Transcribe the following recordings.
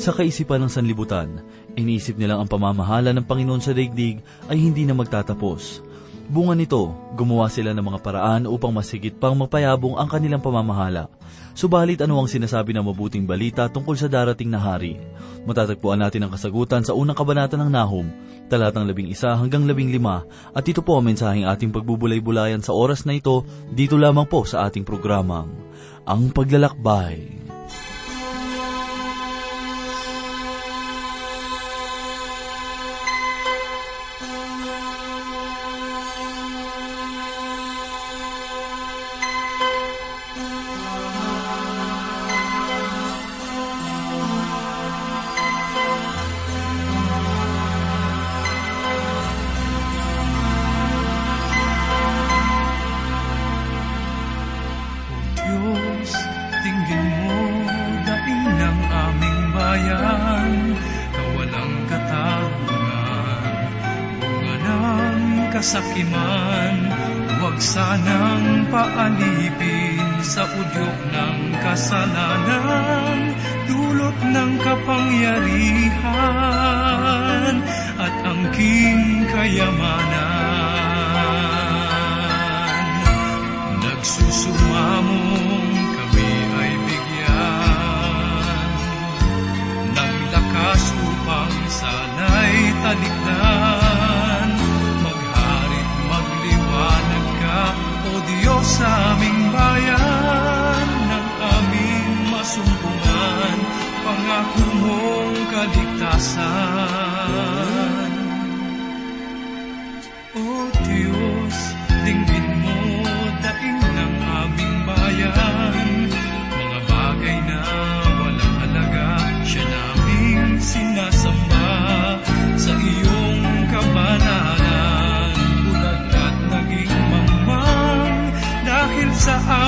Sa kaisipan ng sanlibutan, iniisip nilang ang pamamahala ng Panginoon sa daigdig ay hindi na magtatapos. Bunga nito, gumawa sila ng mga paraan upang masigit pang mapayabong ang kanilang pamamahala. Subalit ano ang sinasabi ng mabuting balita tungkol sa darating na hari? Matatagpuan natin ang kasagutan sa unang kabanata ng Nahum, talatang labing isa hanggang labing lima, at ito po ang mensaheng ating pagbubulay-bulayan sa oras na ito, dito lamang po sa ating programang, Ang Paglalakbay. Kasakiman, huwag sanang paalipin sa udyok ng kasalanan, dulot ng kapangyarihan at angking kayamanan. Nagsusumamong kami ay bigyan ng lakas upang sana'y talikdan. Sa aming bayan, ng aming masumpungan, pangako mong. O Diyos,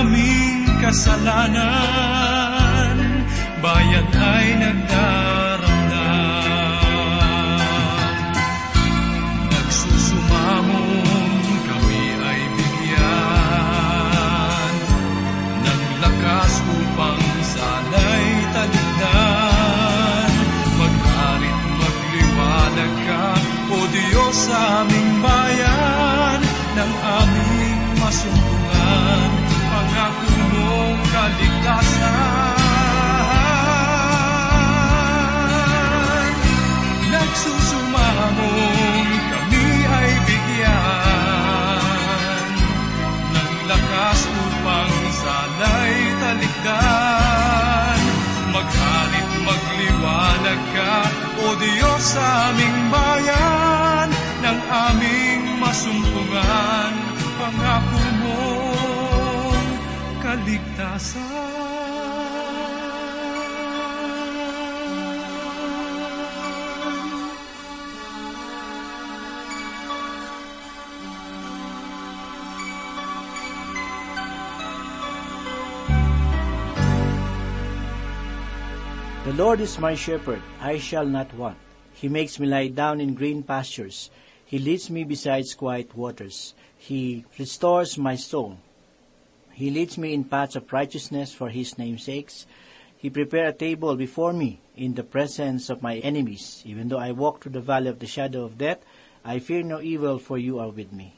aming kasalanan. Bayan ay nagdaramdam. Lord is my shepherd, I shall not want. He makes me lie down in green pastures. He leads me beside quiet waters. He restores my soul. He leads me in paths of righteousness for his name's sakes. He prepared a table before me in the presence of my enemies. Even though I walk through the valley of the shadow of death, I fear no evil, for you are with me.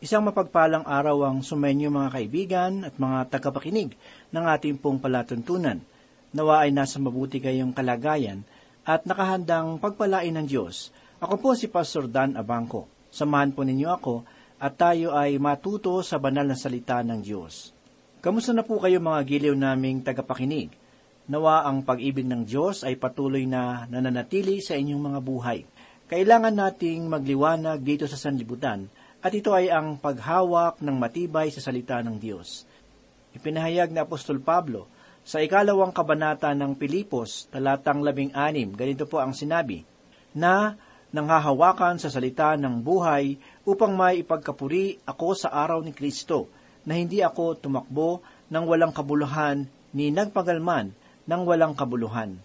Isang mapagpalang araw ang sumenyo mga kaibigan at mga tagapakinig ng ating pong palatuntunan. Nawa ay nasa mabuti kayong kalagayan at nakahandang pagpalain ng Diyos. Ako po si Pastor Dan Abangco. Samahan po ninyo ako at tayo ay matuto sa banal na salita ng Diyos. Kamusta na po kayo mga giliw naming tagapakinig? Nawa ang pag-ibig ng Diyos ay patuloy na nananatili sa inyong mga buhay. Kailangan nating magliwanag dito sa sanlibutan at ito ay ang paghawak ng matibay sa salita ng Diyos. Ipinahayag na Apostol Pablo sa ikalawang kabanata ng Pilipos, talatang labing anim, ganito po ang sinabi, na nanghahawakan sa salita ng buhay upang may ipagkapuri ako sa araw ni Kristo, na hindi ako tumakbo ng walang kabuluhan ni nagpagalman ng walang kabuluhan.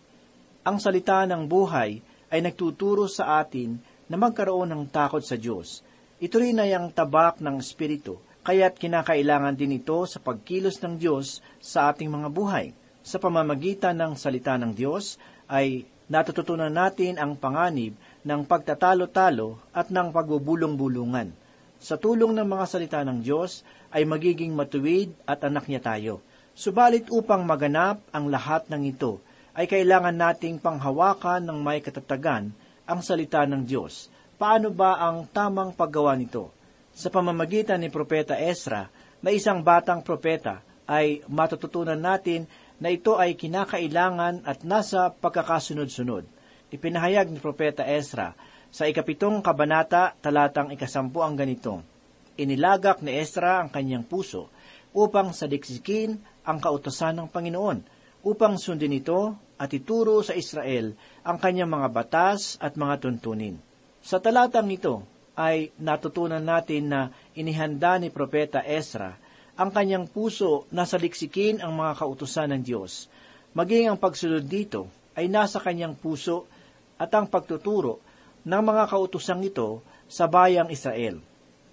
Ang salita ng buhay ay nagtuturo sa atin na magkaroon ng takot sa Diyos. Ito rin ay ang tabak ng Espiritu, kaya't kinakailangan din ito sa pagkilos ng Diyos sa ating mga buhay. Sa pamamagitan ng salita ng Diyos, ay natututunan natin ang panganib ng pagtatalo-talo at ng pagbubulong-bulungan. Sa tulong ng mga salita ng Diyos ay magiging matuwid at anak niya tayo. Subalit upang maganap ang lahat ng ito, ay kailangan nating panghawakan ng may katatagan ang salita ng Diyos. Paano ba ang tamang paggawa nito? Sa pamamagitan ni Propeta Ezra, na isang batang propeta, ay matututunan natin na ito ay kinakailangan at nasa pagkakasunod-sunod. Ipinahayag ni Propeta Ezra sa ikapitong kabanata talatang ikasampu ang ganito, Inilagak ni Ezra ang kanyang puso upang sadiksikin ang kautosan ng Panginoon, upang sundin ito at ituro sa Israel ang kanyang mga batas at mga tuntunin. Sa talatang ito ay natutunan natin na inihanda ni Propeta Ezra ang kanyang puso na saliksikin ang mga kautusan ng Diyos. Maging ang pagsunod dito ay nasa kanyang puso at ang pagtuturo ng mga kautusang ito sa bayang Israel.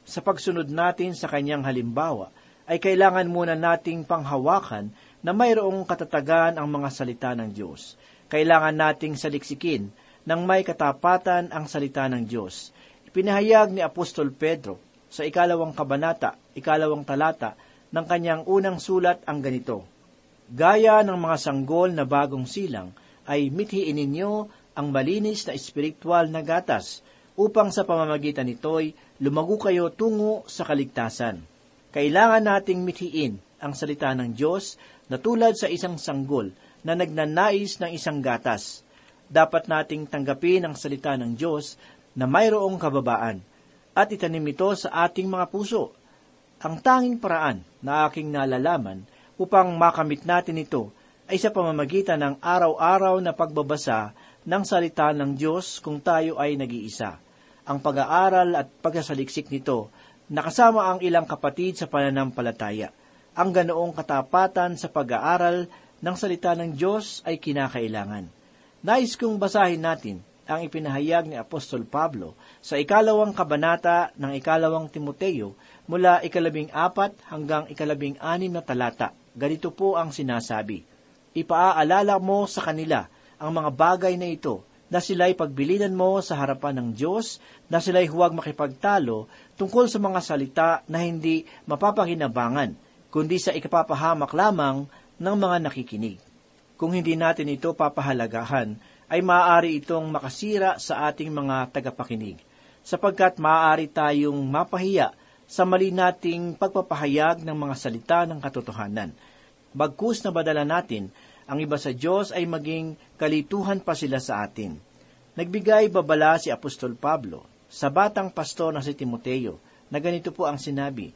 Sa pagsunod natin sa kanyang halimbawa, ay kailangan muna nating panghawakan na mayroong katatagan ang mga salita ng Diyos. Kailangan nating saliksikin ng may katapatan ang salita ng Diyos. Ipinahayag ni Apostol Pedro sa ikalawang kabanata, ikalawang talata ng kanyang unang sulat ang ganito, Gaya ng mga sanggol na bagong silang, ay mithiin ninyo ang malinis na espiritual na gatas, upang sa pamamagitan nito'y lumago kayo tungo sa kaligtasan. Kailangan nating mithiin ang salita ng Diyos na tulad sa isang sanggol na nagnanais ng isang gatas. Dapat nating tanggapin ang salita ng Diyos na mayroong kababaan at itanim ito sa ating mga puso ang tanging paraan na aking nalalaman upang makamit natin ito ay sa pamamagitan ng araw-araw na pagbabasa ng salita ng Diyos kung tayo ay nag-iisa. Ang pag-aaral at pagsasaliksik nito nakasama ang ilang kapatid sa pananampalataya. Ang ganoong katapatan sa pag-aaral ng salita ng Diyos ay kinakailangan. Nais kong basahin natin ang ipinahayag ni Apostol Pablo sa ikalawang kabanata ng ikalawang Timoteo mula ikalabing apat hanggang ikalabing anim na talata. Ganito po ang sinasabi. Ipaaalala mo sa kanila ang mga bagay na ito na sila'y pagbilinan mo sa harapan ng Diyos, na sila'y huwag makipagtalo tungkol sa mga salita na hindi mapapakinabangan, kundi sa ikapapahamak lamang ng mga nakikinig. Kung hindi natin ito papahalagahan, ay maaari itong makasira sa ating mga tagapakinig, sapagkat maaari tayong mapahiya sa mali nating pagpapahayag ng mga salita ng katotohanan. Bagkus na badala natin, ang iba sa Diyos ay maging kalituhan pa sila sa atin. Nagbigay babala si Apostol Pablo sa batang pastor na si Timoteo na ganito po ang sinabi,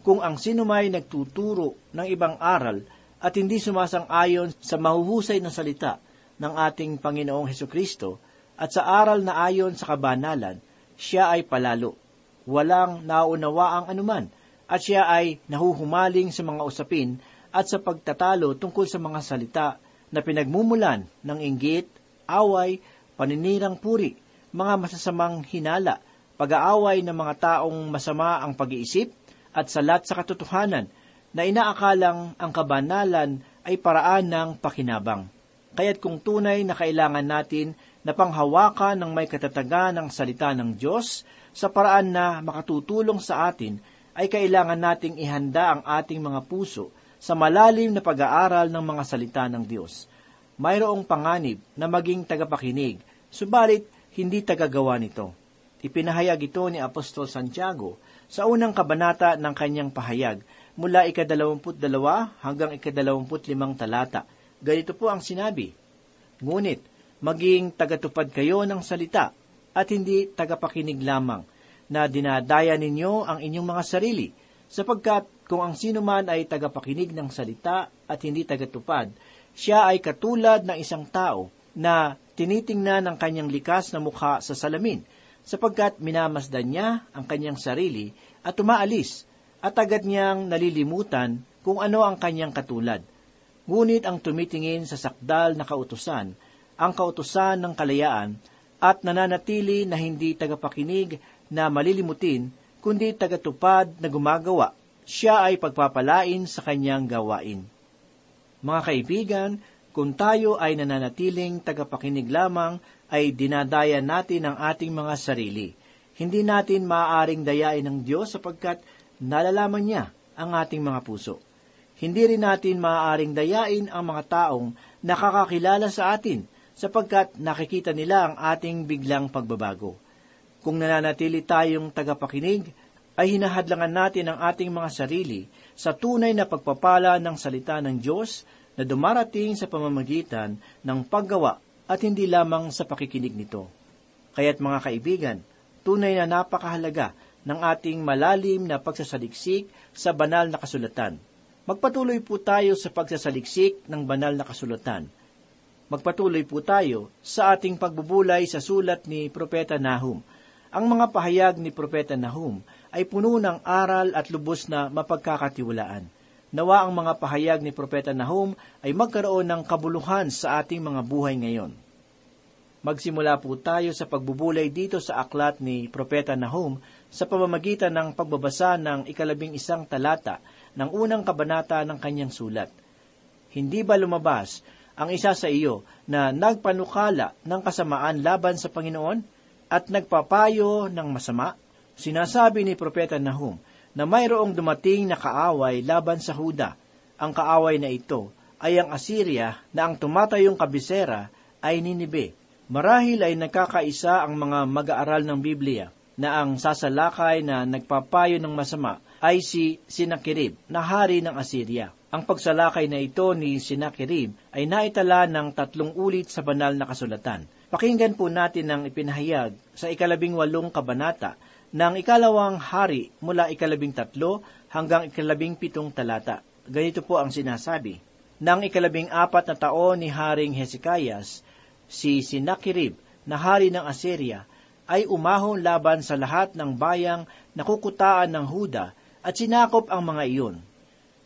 Kung ang sinumay nagtuturo ng ibang aral at hindi sumasang-ayon sa mahuhusay na salita ng ating Panginoong Heso Kristo at sa aral na ayon sa kabanalan, siya ay palalo walang naunawa ang anuman, at siya ay nahuhumaling sa mga usapin at sa pagtatalo tungkol sa mga salita na pinagmumulan ng inggit, away, paninirang puri, mga masasamang hinala, pag-aaway ng mga taong masama ang pag-iisip at salat sa katotohanan na inaakalang ang kabanalan ay paraan ng pakinabang. Kaya't kung tunay na kailangan natin na panghawakan ng may katatagan ng salita ng Diyos sa paraan na makatutulong sa atin, ay kailangan nating ihanda ang ating mga puso sa malalim na pag-aaral ng mga salita ng Diyos. Mayroong panganib na maging tagapakinig, subalit hindi tagagawa nito. Ipinahayag ito ni Apostol Santiago sa unang kabanata ng kanyang pahayag mula ikadalawamput dalawa hanggang ikadalawamput limang talata. Ganito po ang sinabi, Ngunit, maging tagatupad kayo ng salita at hindi tagapakinig lamang, na dinadaya ninyo ang inyong mga sarili, sapagkat kung ang sino man ay tagapakinig ng salita at hindi tagatupad, siya ay katulad ng isang tao na tinitingnan ang kanyang likas na mukha sa salamin, sapagkat minamasdan niya ang kanyang sarili at umaalis, at agad niyang nalilimutan kung ano ang kanyang katulad. Ngunit ang tumitingin sa sakdal na kautusan, ang kautusan ng kalayaan, at nananatili na hindi tagapakinig na malilimutin, kundi tagatupad na gumagawa, siya ay pagpapalain sa kanyang gawain. Mga kaibigan, Kung tayo ay nananatiling tagapakinig lamang, ay dinadaya natin ang ating mga sarili. Hindi natin maaaring dayain ng Diyos sapagkat nalalaman niya ang ating mga puso. Hindi rin natin maaaring dayain ang mga taong nakakakilala sa atin sapagkat nakikita nila ang ating biglang pagbabago. Kung nananatili tayong tagapakinig, ay hinahadlangan natin ang ating mga sarili sa tunay na pagpapala ng salita ng Diyos na dumarating sa pamamagitan ng paggawa at hindi lamang sa pakikinig nito. Kaya't mga kaibigan, tunay na napakahalaga ng ating malalim na pagsasaliksik sa banal na kasulatan. Magpatuloy po tayo sa pagsasaliksik ng banal na kasulatan. Magpatuloy po tayo sa ating pagbubulay sa sulat ni Propeta Nahum. Ang mga pahayag ni Propeta Nahum ay puno ng aral at lubos na mapagkakatiwalaan. Nawa ang mga pahayag ni Propeta Nahum ay magkaroon ng kabuluhan sa ating mga buhay ngayon. Magsimula po tayo sa pagbubulay dito sa aklat ni Propeta Nahum sa pamamagitan ng pagbabasa ng ikalabing isang talata ng unang kabanata ng kanyang sulat. Hindi ba lumabas ang isa sa iyo na nagpanukala ng kasamaan laban sa Panginoon at nagpapayo ng masama? Sinasabi ni Propeta Nahum na mayroong dumating na kaaway laban sa Huda. Ang kaaway na ito ay ang Assyria na ang tumatayong kabisera ay Ninibe. Marahil ay nagkakaisa ang mga mag-aaral ng Biblia na ang sasalakay na nagpapayo ng masama ay si Sinakirib na hari ng Assyria. Ang pagsalakay na ito ni Sinakirib ay naitala ng tatlong ulit sa banal na kasulatan. Pakinggan po natin ang ipinahayag sa ikalabing walong kabanata ng ikalawang hari mula ikalabing tatlo hanggang ikalabing pitong talata. Ganito po ang sinasabi. Nang ikalabing apat na taon ni Haring Hezekias, si Sinakirib na hari ng Assyria ay umahon laban sa lahat ng bayang nakukutaan ng Huda at sinakop ang mga iyon.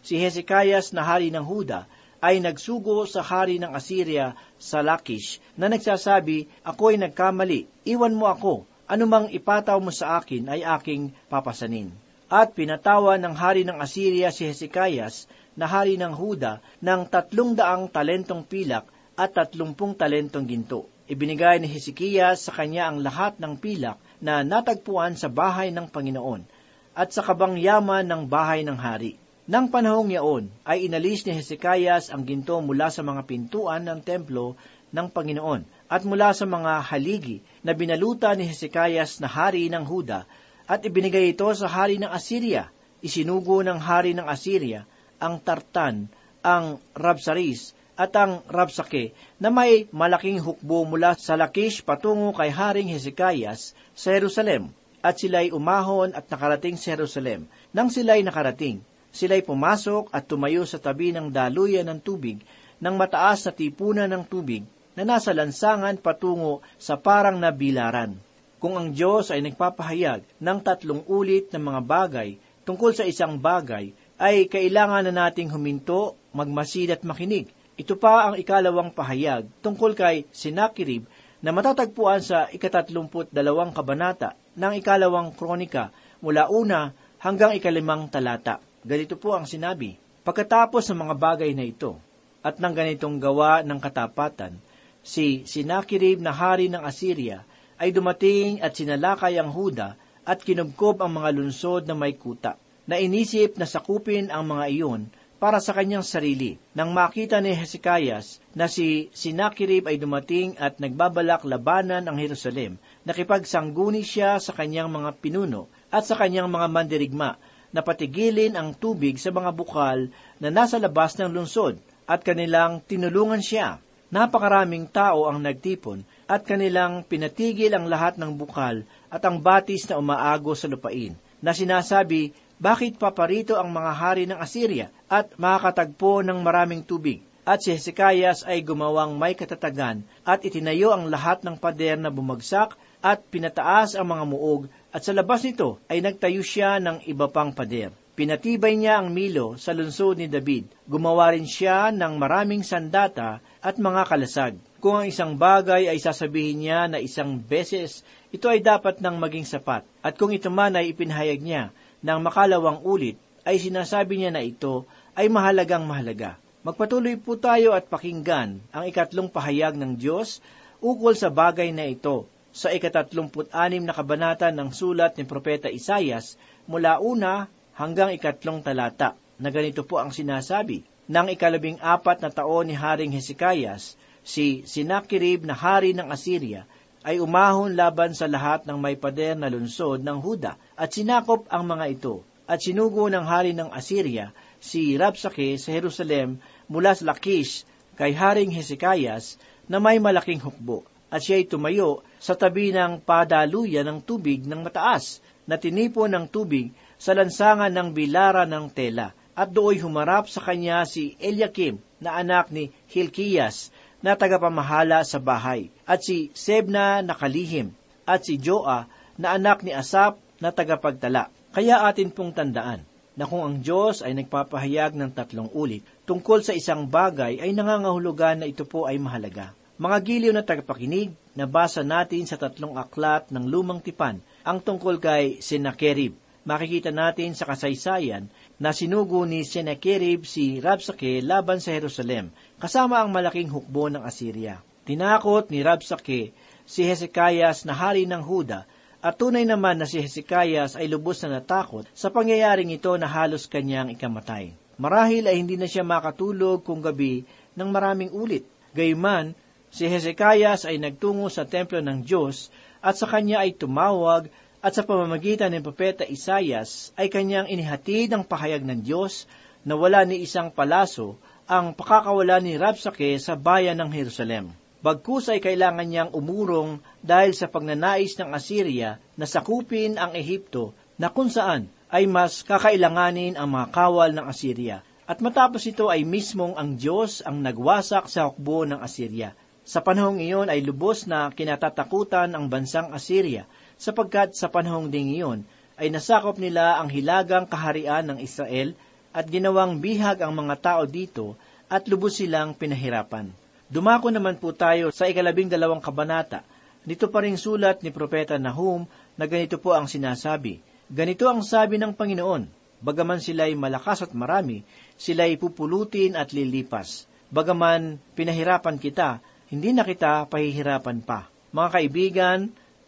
Si Hezekias na hari ng Huda ay nagsugo sa hari ng Assyria sa Lakish na nagsasabi, Ako'y nagkamali, iwan mo ako, anumang ipataw mo sa akin ay aking papasanin. At pinatawa ng hari ng Assyria si Hezekias na hari ng Huda ng tatlong daang talentong pilak at tatlumpung talentong ginto. Ibinigay ni Hezekias sa kanya ang lahat ng pilak na natagpuan sa bahay ng Panginoon at sa kabangyaman ng bahay ng hari. Nang panahong yaon ay inalis ni Hezekias ang ginto mula sa mga pintuan ng templo ng Panginoon at mula sa mga haligi na binaluta ni Hezekias na hari ng Huda at ibinigay ito sa hari ng Assyria. Isinugo ng hari ng Assyria ang Tartan, ang Rabsaris at ang Rabsake na may malaking hukbo mula sa Lakish patungo kay Haring Hezekias sa Jerusalem at sila'y umahon at nakarating sa Jerusalem. Nang sila'y nakarating, sila'y pumasok at tumayo sa tabi ng daluyan ng tubig ng mataas na tipunan ng tubig na nasa lansangan patungo sa parang nabilaran. Kung ang Diyos ay nagpapahayag ng tatlong ulit ng mga bagay tungkol sa isang bagay, ay kailangan na nating huminto, magmasid at makinig. Ito pa ang ikalawang pahayag tungkol kay Sinakirib na matatagpuan sa ikatatlumput dalawang kabanata ng ikalawang kronika mula una hanggang ikalimang talata. Ganito po ang sinabi, Pagkatapos ng mga bagay na ito, at ng ganitong gawa ng katapatan, si Sinakirib na hari ng Assyria ay dumating at sinalakay ang Huda at kinubkob ang mga lunsod na may kuta, na inisip na sakupin ang mga iyon para sa kanyang sarili. Nang makita ni Hezekias na si Sinakirib ay dumating at nagbabalak labanan ang Jerusalem, nakipagsangguni siya sa kanyang mga pinuno at sa kanyang mga mandirigma na patigilin ang tubig sa mga bukal na nasa labas ng lungsod at kanilang tinulungan siya. Napakaraming tao ang nagtipon at kanilang pinatigil ang lahat ng bukal at ang batis na umaago sa lupain, na sinasabi, bakit paparito ang mga hari ng Assyria at makakatagpo ng maraming tubig? At si Hezekias ay gumawang may katatagan at itinayo ang lahat ng pader na bumagsak at pinataas ang mga muog at sa labas nito ay nagtayo siya ng iba pang pader. Pinatibay niya ang Milo sa lungsod ni David. Gumawa rin siya ng maraming sandata at mga kalasag. Kung ang isang bagay ay sasabihin niya na isang beses, ito ay dapat nang maging sapat. At kung ito man ay ipinahayag niya ng makalawang ulit, ay sinasabi niya na ito ay mahalagang mahalaga. Magpatuloy po tayo at pakinggan ang ikatlong pahayag ng Diyos ukol sa bagay na ito sa ikatatlumput-anim na kabanata ng sulat ni Propeta Isayas mula una hanggang ikatlong talata na ganito po ang sinasabi. Nang ikalabing apat na taon ni Haring Hesikayas, si Sinakirib na hari ng Assyria ay umahon laban sa lahat ng may pader na lungsod ng Huda at sinakop ang mga ito at sinugo ng hari ng Assyria si Rabsake sa Jerusalem mula sa Lakish kay Haring Hesikayas na may malaking hukbo at siya'y tumayo sa tabi ng padaluyan ng tubig ng mataas na tinipo ng tubig sa lansangan ng bilara ng tela at dooy humarap sa kanya si Eliakim na anak ni Hilkias na tagapamahala sa bahay at si Sebna na kalihim at si Joa na anak ni Asap na tagapagtala. Kaya atin pong tandaan na kung ang Diyos ay nagpapahayag ng tatlong ulit tungkol sa isang bagay ay nangangahulugan na ito po ay mahalaga. Mga giliw na tagapakinig, nabasa natin sa tatlong aklat ng lumang tipan ang tungkol kay Senakerib. Makikita natin sa kasaysayan na sinugo ni Senakerib si Rabsake laban sa Jerusalem, kasama ang malaking hukbo ng Assyria. Tinakot ni Rabsake si Hezekias na hari ng Huda at tunay naman na si Hezekias ay lubos na natakot sa pangyayaring ito na halos kanyang ikamatay. Marahil ay hindi na siya makatulog kung gabi ng maraming ulit. Gayman, si Hezekias ay nagtungo sa templo ng Diyos at sa kanya ay tumawag at sa pamamagitan ng propeta Isayas ay kanyang inihatid ang pahayag ng Diyos na wala ni isang palaso ang pakakawala ni Rabsake sa bayan ng Jerusalem. Bagkus ay kailangan niyang umurong dahil sa pagnanais ng Assyria na sakupin ang Ehipto na kung saan ay mas kakailanganin ang mga kawal ng Assyria. At matapos ito ay mismong ang Diyos ang nagwasak sa hukbo ng Assyria. Sa panahong iyon ay lubos na kinatatakutan ang bansang Assyria sapagkat sa panahong ding iyon ay nasakop nila ang hilagang kaharian ng Israel at ginawang bihag ang mga tao dito at lubos silang pinahirapan. Dumako naman po tayo sa ikalabing dalawang kabanata. Dito pa rin sulat ni Propeta Nahum na ganito po ang sinasabi. Ganito ang sabi ng Panginoon, bagaman sila'y malakas at marami, sila'y pupulutin at lilipas. Bagaman pinahirapan kita, hindi na kita pahihirapan pa. Mga kaibigan,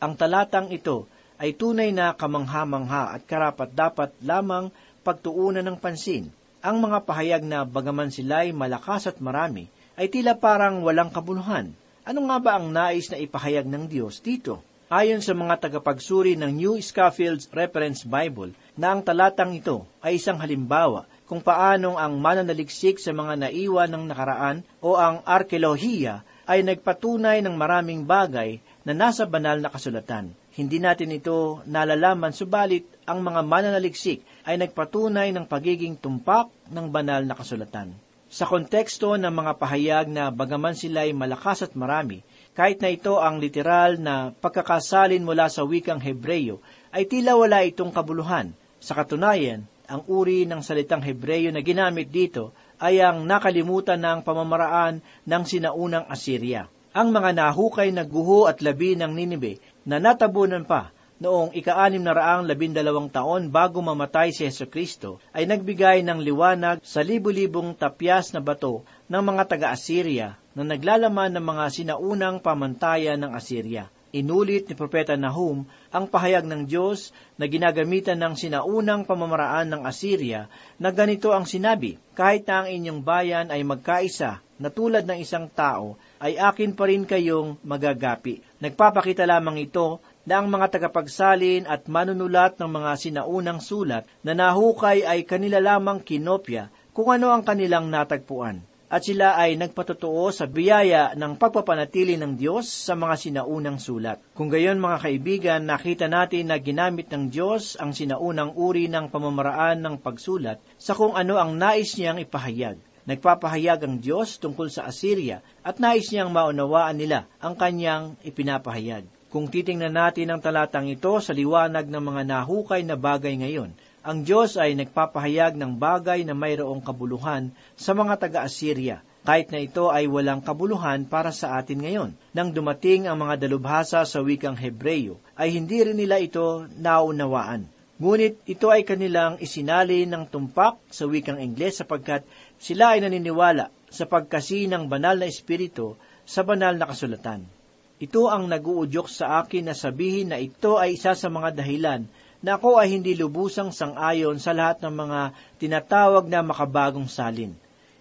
ang talatang ito ay tunay na kamangha-mangha at karapat dapat lamang pagtuunan ng pansin. Ang mga pahayag na bagaman sila'y malakas at marami, ay tila parang walang kabuluhan. Ano nga ba ang nais na ipahayag ng Diyos dito? Ayon sa mga tagapagsuri ng New Scoffield's Reference Bible, na ang talatang ito ay isang halimbawa kung paanong ang mananaliksik sa mga naiwan ng nakaraan o ang arkeolohiya ay nagpatunay ng maraming bagay na nasa banal na kasulatan. Hindi natin ito nalalaman subalit ang mga mananaliksik ay nagpatunay ng pagiging tumpak ng banal na kasulatan. Sa konteksto ng mga pahayag na bagaman sila ay malakas at marami, kahit na ito ang literal na pagkakasalin mula sa wikang Hebreyo, ay tila wala itong kabuluhan. Sa katunayan, ang uri ng salitang Hebreyo na ginamit dito ay ang nakalimutan ng pamamaraan ng sinaunang Assyria. Ang mga nahukay na guho at labi ng Ninibe na natabunan pa noong ika-anim na raang labindalawang taon bago mamatay si Yeso Kristo, ay nagbigay ng liwanag sa libu-libong tapyas na bato ng mga taga-Assyria na naglalaman ng mga sinaunang pamantayan ng Assyria. Inulit ni Propeta Nahum ang pahayag ng Diyos na ginagamitan ng sinaunang pamamaraan ng Assyria na ganito ang sinabi, kahit na ang inyong bayan ay magkaisa na tulad ng isang tao, ay akin pa rin kayong magagapi. Nagpapakita lamang ito na ang mga tagapagsalin at manunulat ng mga sinaunang sulat na nahukay ay kanila lamang kinopya kung ano ang kanilang natagpuan. At sila ay nagpatotoo sa biyaya ng pagpapanatili ng Diyos sa mga sinaunang sulat. Kung gayon mga kaibigan, nakita natin na ginamit ng Diyos ang sinaunang uri ng pamamaraan ng pagsulat sa kung ano ang nais niyang ipahayag. Nagpapahayag ang Diyos tungkol sa Assyria at nais niyang maunawaan nila ang kanyang ipinapahayag. Kung titingnan natin ang talatang ito sa liwanag ng mga nahukay na bagay ngayon, ang Diyos ay nagpapahayag ng bagay na mayroong kabuluhan sa mga taga-Assyria, kahit na ito ay walang kabuluhan para sa atin ngayon. Nang dumating ang mga dalubhasa sa wikang Hebreyo, ay hindi rin nila ito naunawaan. Ngunit ito ay kanilang isinali ng tumpak sa wikang Ingles sapagkat sila ay naniniwala sa pagkasi ng banal na espiritu sa banal na kasulatan. Ito ang naguudyok sa akin na sabihin na ito ay isa sa mga dahilan na ako ay hindi lubusang sangayon sa lahat ng mga tinatawag na makabagong salin.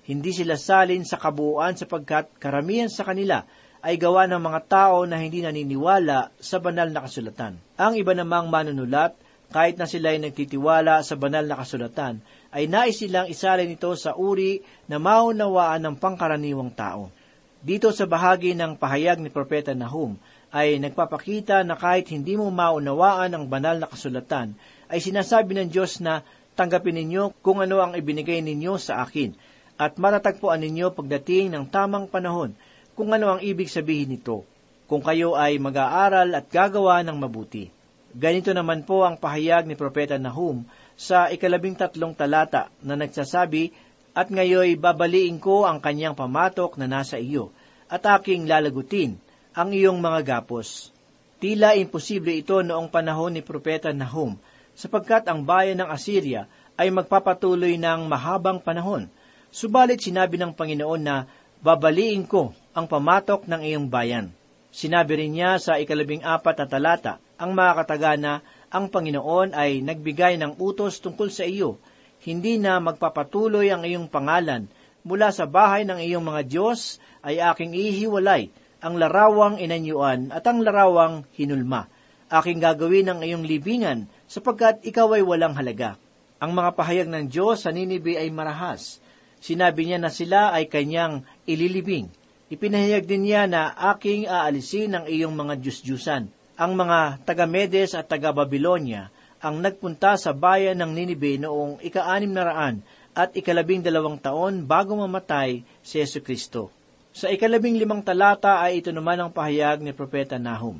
Hindi sila salin sa kabuuan sapagkat karamihan sa kanila ay gawa ng mga tao na hindi naniniwala sa banal na kasulatan. Ang iba namang manunulat kahit na sila ay nagtitiwala sa banal na kasulatan, ay nais silang isalin ito sa uri na maunawaan ng pangkaraniwang tao. Dito sa bahagi ng pahayag ni Propeta Nahum, ay nagpapakita na kahit hindi mo maunawaan ang banal na kasulatan, ay sinasabi ng Diyos na tanggapin ninyo kung ano ang ibinigay ninyo sa akin, at matatagpuan ninyo pagdating ng tamang panahon kung ano ang ibig sabihin nito, kung kayo ay mag-aaral at gagawa ng mabuti. Ganito naman po ang pahayag ni Propeta Nahum sa ikalabing tatlong talata na nagsasabi, At ngayoy babaliin ko ang kanyang pamatok na nasa iyo, at aking lalagutin ang iyong mga gapos. Tila imposible ito noong panahon ni Propeta Nahum, sapagkat ang bayan ng Assyria ay magpapatuloy ng mahabang panahon. Subalit sinabi ng Panginoon na, Babaliin ko ang pamatok ng iyong bayan. Sinabi rin niya sa ikalabing apat na talata, ang mga katagana, ang Panginoon ay nagbigay ng utos tungkol sa iyo, hindi na magpapatuloy ang iyong pangalan, mula sa bahay ng iyong mga Diyos ay aking ihiwalay ang larawang inanyuan at ang larawang hinulma. Aking gagawin ang iyong libingan sapagkat ikaw ay walang halaga. Ang mga pahayag ng Diyos sa Ninibe ay marahas. Sinabi niya na sila ay kanyang ililibing. Ipinahayag din niya na aking aalisin ang iyong mga Diyos-Diyusan. Ang mga taga-Medes at taga-Babilonya ang nagpunta sa bayan ng Ninibe noong ika-anim na raan at ikalabing dalawang taon bago mamatay si Yesu Kristo. Sa ikalabing limang talata ay ito naman ang pahayag ni Propeta Nahum.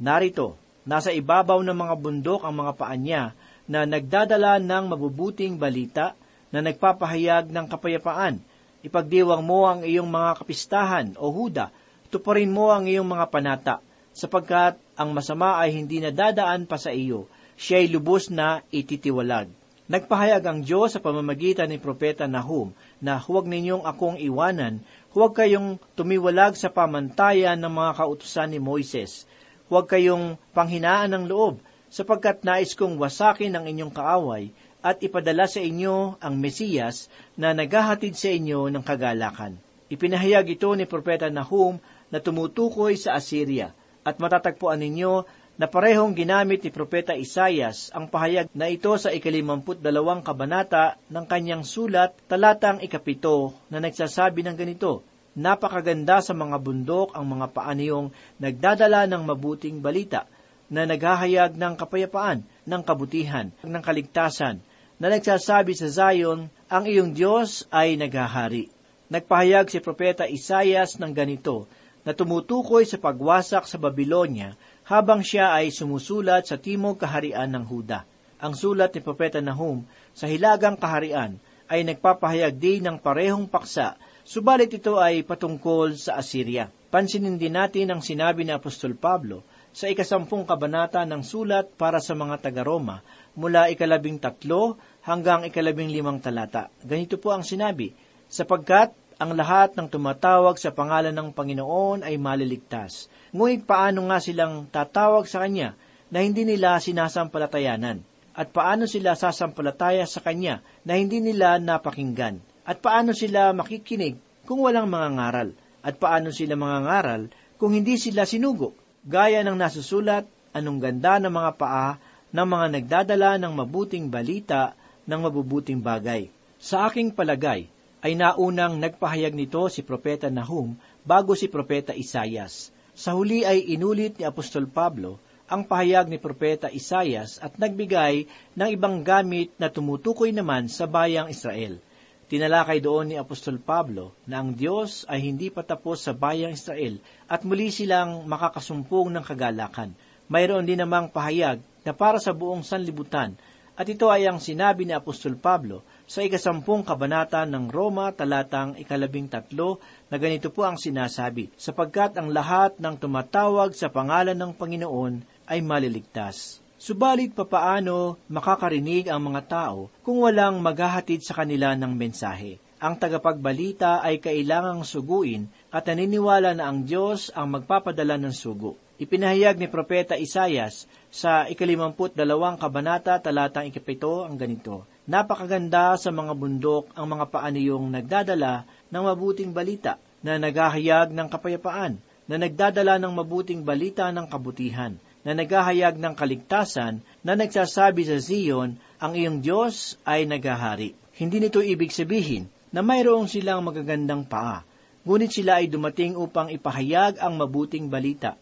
Narito, nasa ibabaw ng mga bundok ang mga paa niya na nagdadala ng mabubuting balita na nagpapahayag ng kapayapaan Ipagdiwang mo ang iyong mga kapistahan o huda, tuparin mo ang iyong mga panata, sapagkat ang masama ay hindi na dadaan pa sa iyo, siya ay lubos na ititiwalag. Nagpahayag ang Diyos sa pamamagitan ni Propeta Nahum na huwag ninyong akong iwanan, huwag kayong tumiwalag sa pamantayan ng mga kautusan ni Moises, huwag kayong panghinaan ng loob, sapagkat nais kong wasakin ang inyong kaaway, at ipadala sa inyo ang Mesiyas na naghahatid sa inyo ng kagalakan. Ipinahayag ito ni Propeta Nahum na tumutukoy sa Assyria at matatagpuan ninyo na parehong ginamit ni Propeta Isayas ang pahayag na ito sa ikalimamput dalawang kabanata ng kanyang sulat talatang ikapito na nagsasabi ng ganito, Napakaganda sa mga bundok ang mga paaniyong nagdadala ng mabuting balita na naghahayag ng kapayapaan, ng kabutihan, ng kaligtasan, na nagsasabi sa Zion, ang iyong Diyos ay naghahari. Nagpahayag si Propeta Isayas ng ganito, na tumutukoy sa pagwasak sa Babylonia habang siya ay sumusulat sa timog kaharian ng Huda. Ang sulat ni Propeta Nahum sa hilagang kaharian ay nagpapahayag din ng parehong paksa, subalit ito ay patungkol sa Assyria. Pansinin din natin ang sinabi ni Apostol Pablo sa ikasampung kabanata ng sulat para sa mga taga-Roma mula ikalabing tatlo hanggang ikalabing limang talata. Ganito po ang sinabi, sapagkat ang lahat ng tumatawag sa pangalan ng Panginoon ay maliligtas. Ngunit paano nga silang tatawag sa Kanya na hindi nila sinasampalatayanan? At paano sila sasampalataya sa Kanya na hindi nila napakinggan? At paano sila makikinig kung walang mga ngaral? At paano sila mga ngaral kung hindi sila sinugo? Gaya ng nasusulat, anong ganda ng mga paa ng mga nagdadala ng mabuting balita ng mabubuting bagay. Sa aking palagay, ay naunang nagpahayag nito si Propeta Nahum bago si Propeta Isayas. Sa huli ay inulit ni Apostol Pablo ang pahayag ni Propeta Isayas at nagbigay ng ibang gamit na tumutukoy naman sa bayang Israel. Tinalakay doon ni Apostol Pablo na ang Diyos ay hindi patapos sa bayang Israel at muli silang makakasumpong ng kagalakan. Mayroon din namang pahayag na para sa buong sanlibutan, at ito ay ang sinabi ni Apostol Pablo sa ikasampung kabanata ng Roma talatang ikalabing tatlo na ganito po ang sinasabi, sapagkat ang lahat ng tumatawag sa pangalan ng Panginoon ay maliligtas. Subalit papaano makakarinig ang mga tao kung walang maghahatid sa kanila ng mensahe? Ang tagapagbalita ay kailangang suguin at naniniwala na ang Diyos ang magpapadala ng sugo. Ipinahayag ni Propeta Isayas sa ikalimamput dalawang kabanata talatang ikapito ang ganito, Napakaganda sa mga bundok ang mga paaniyong nagdadala ng mabuting balita na naghahayag ng kapayapaan, na nagdadala ng mabuting balita ng kabutihan, na naghahayag ng kaligtasan, na nagsasabi sa Zion, ang iyong Diyos ay naghahari. Hindi nito ibig sabihin na mayroong silang magagandang paa, ngunit sila ay dumating upang ipahayag ang mabuting balita.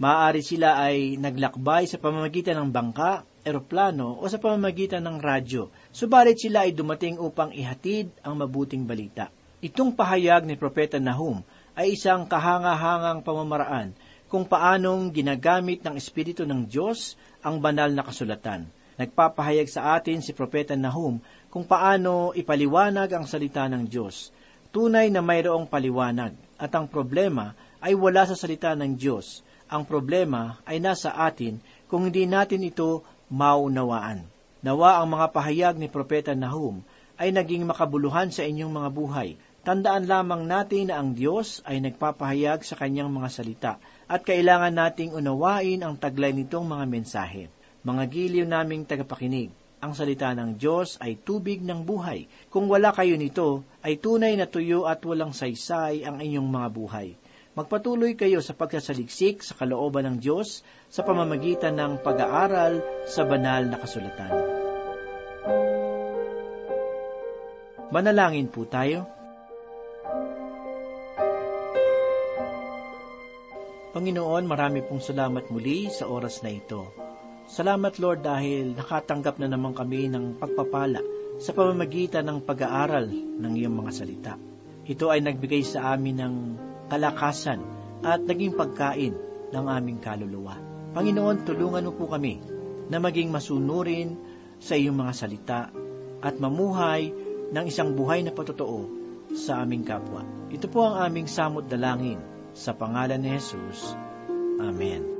Maaari sila ay naglakbay sa pamamagitan ng bangka, eroplano o sa pamamagitan ng radyo, subalit sila ay dumating upang ihatid ang mabuting balita. Itong pahayag ni Propeta Nahum ay isang kahanga-hangang pamamaraan kung paanong ginagamit ng Espiritu ng Diyos ang banal na kasulatan. Nagpapahayag sa atin si Propeta Nahum kung paano ipaliwanag ang salita ng Diyos. Tunay na mayroong paliwanag at ang problema ay wala sa salita ng Diyos. Ang problema ay nasa atin kung hindi natin ito maunawaan. Nawa ang mga pahayag ni Propeta Nahum ay naging makabuluhan sa inyong mga buhay. Tandaan lamang natin na ang Diyos ay nagpapahayag sa kanyang mga salita at kailangan nating unawain ang taglay nitong mga mensahe. Mga giliw naming tagapakinig, ang salita ng Diyos ay tubig ng buhay. Kung wala kayo nito, ay tunay na tuyo at walang saysay ang inyong mga buhay. Magpatuloy kayo sa pagsasaliksik sa kalooban ng Diyos sa pamamagitan ng pag-aaral sa banal na kasulatan. Manalangin po tayo. Panginoon, marami pong salamat muli sa oras na ito. Salamat Lord dahil nakatanggap na naman kami ng pagpapala sa pamamagitan ng pag-aaral ng iyong mga salita. Ito ay nagbigay sa amin ng kalakasan at naging pagkain ng aming kaluluwa. Panginoon, tulungan mo po kami na maging masunurin sa iyong mga salita at mamuhay ng isang buhay na patotoo sa aming kapwa. Ito po ang aming samot dalangin sa pangalan ni Jesus. Amen.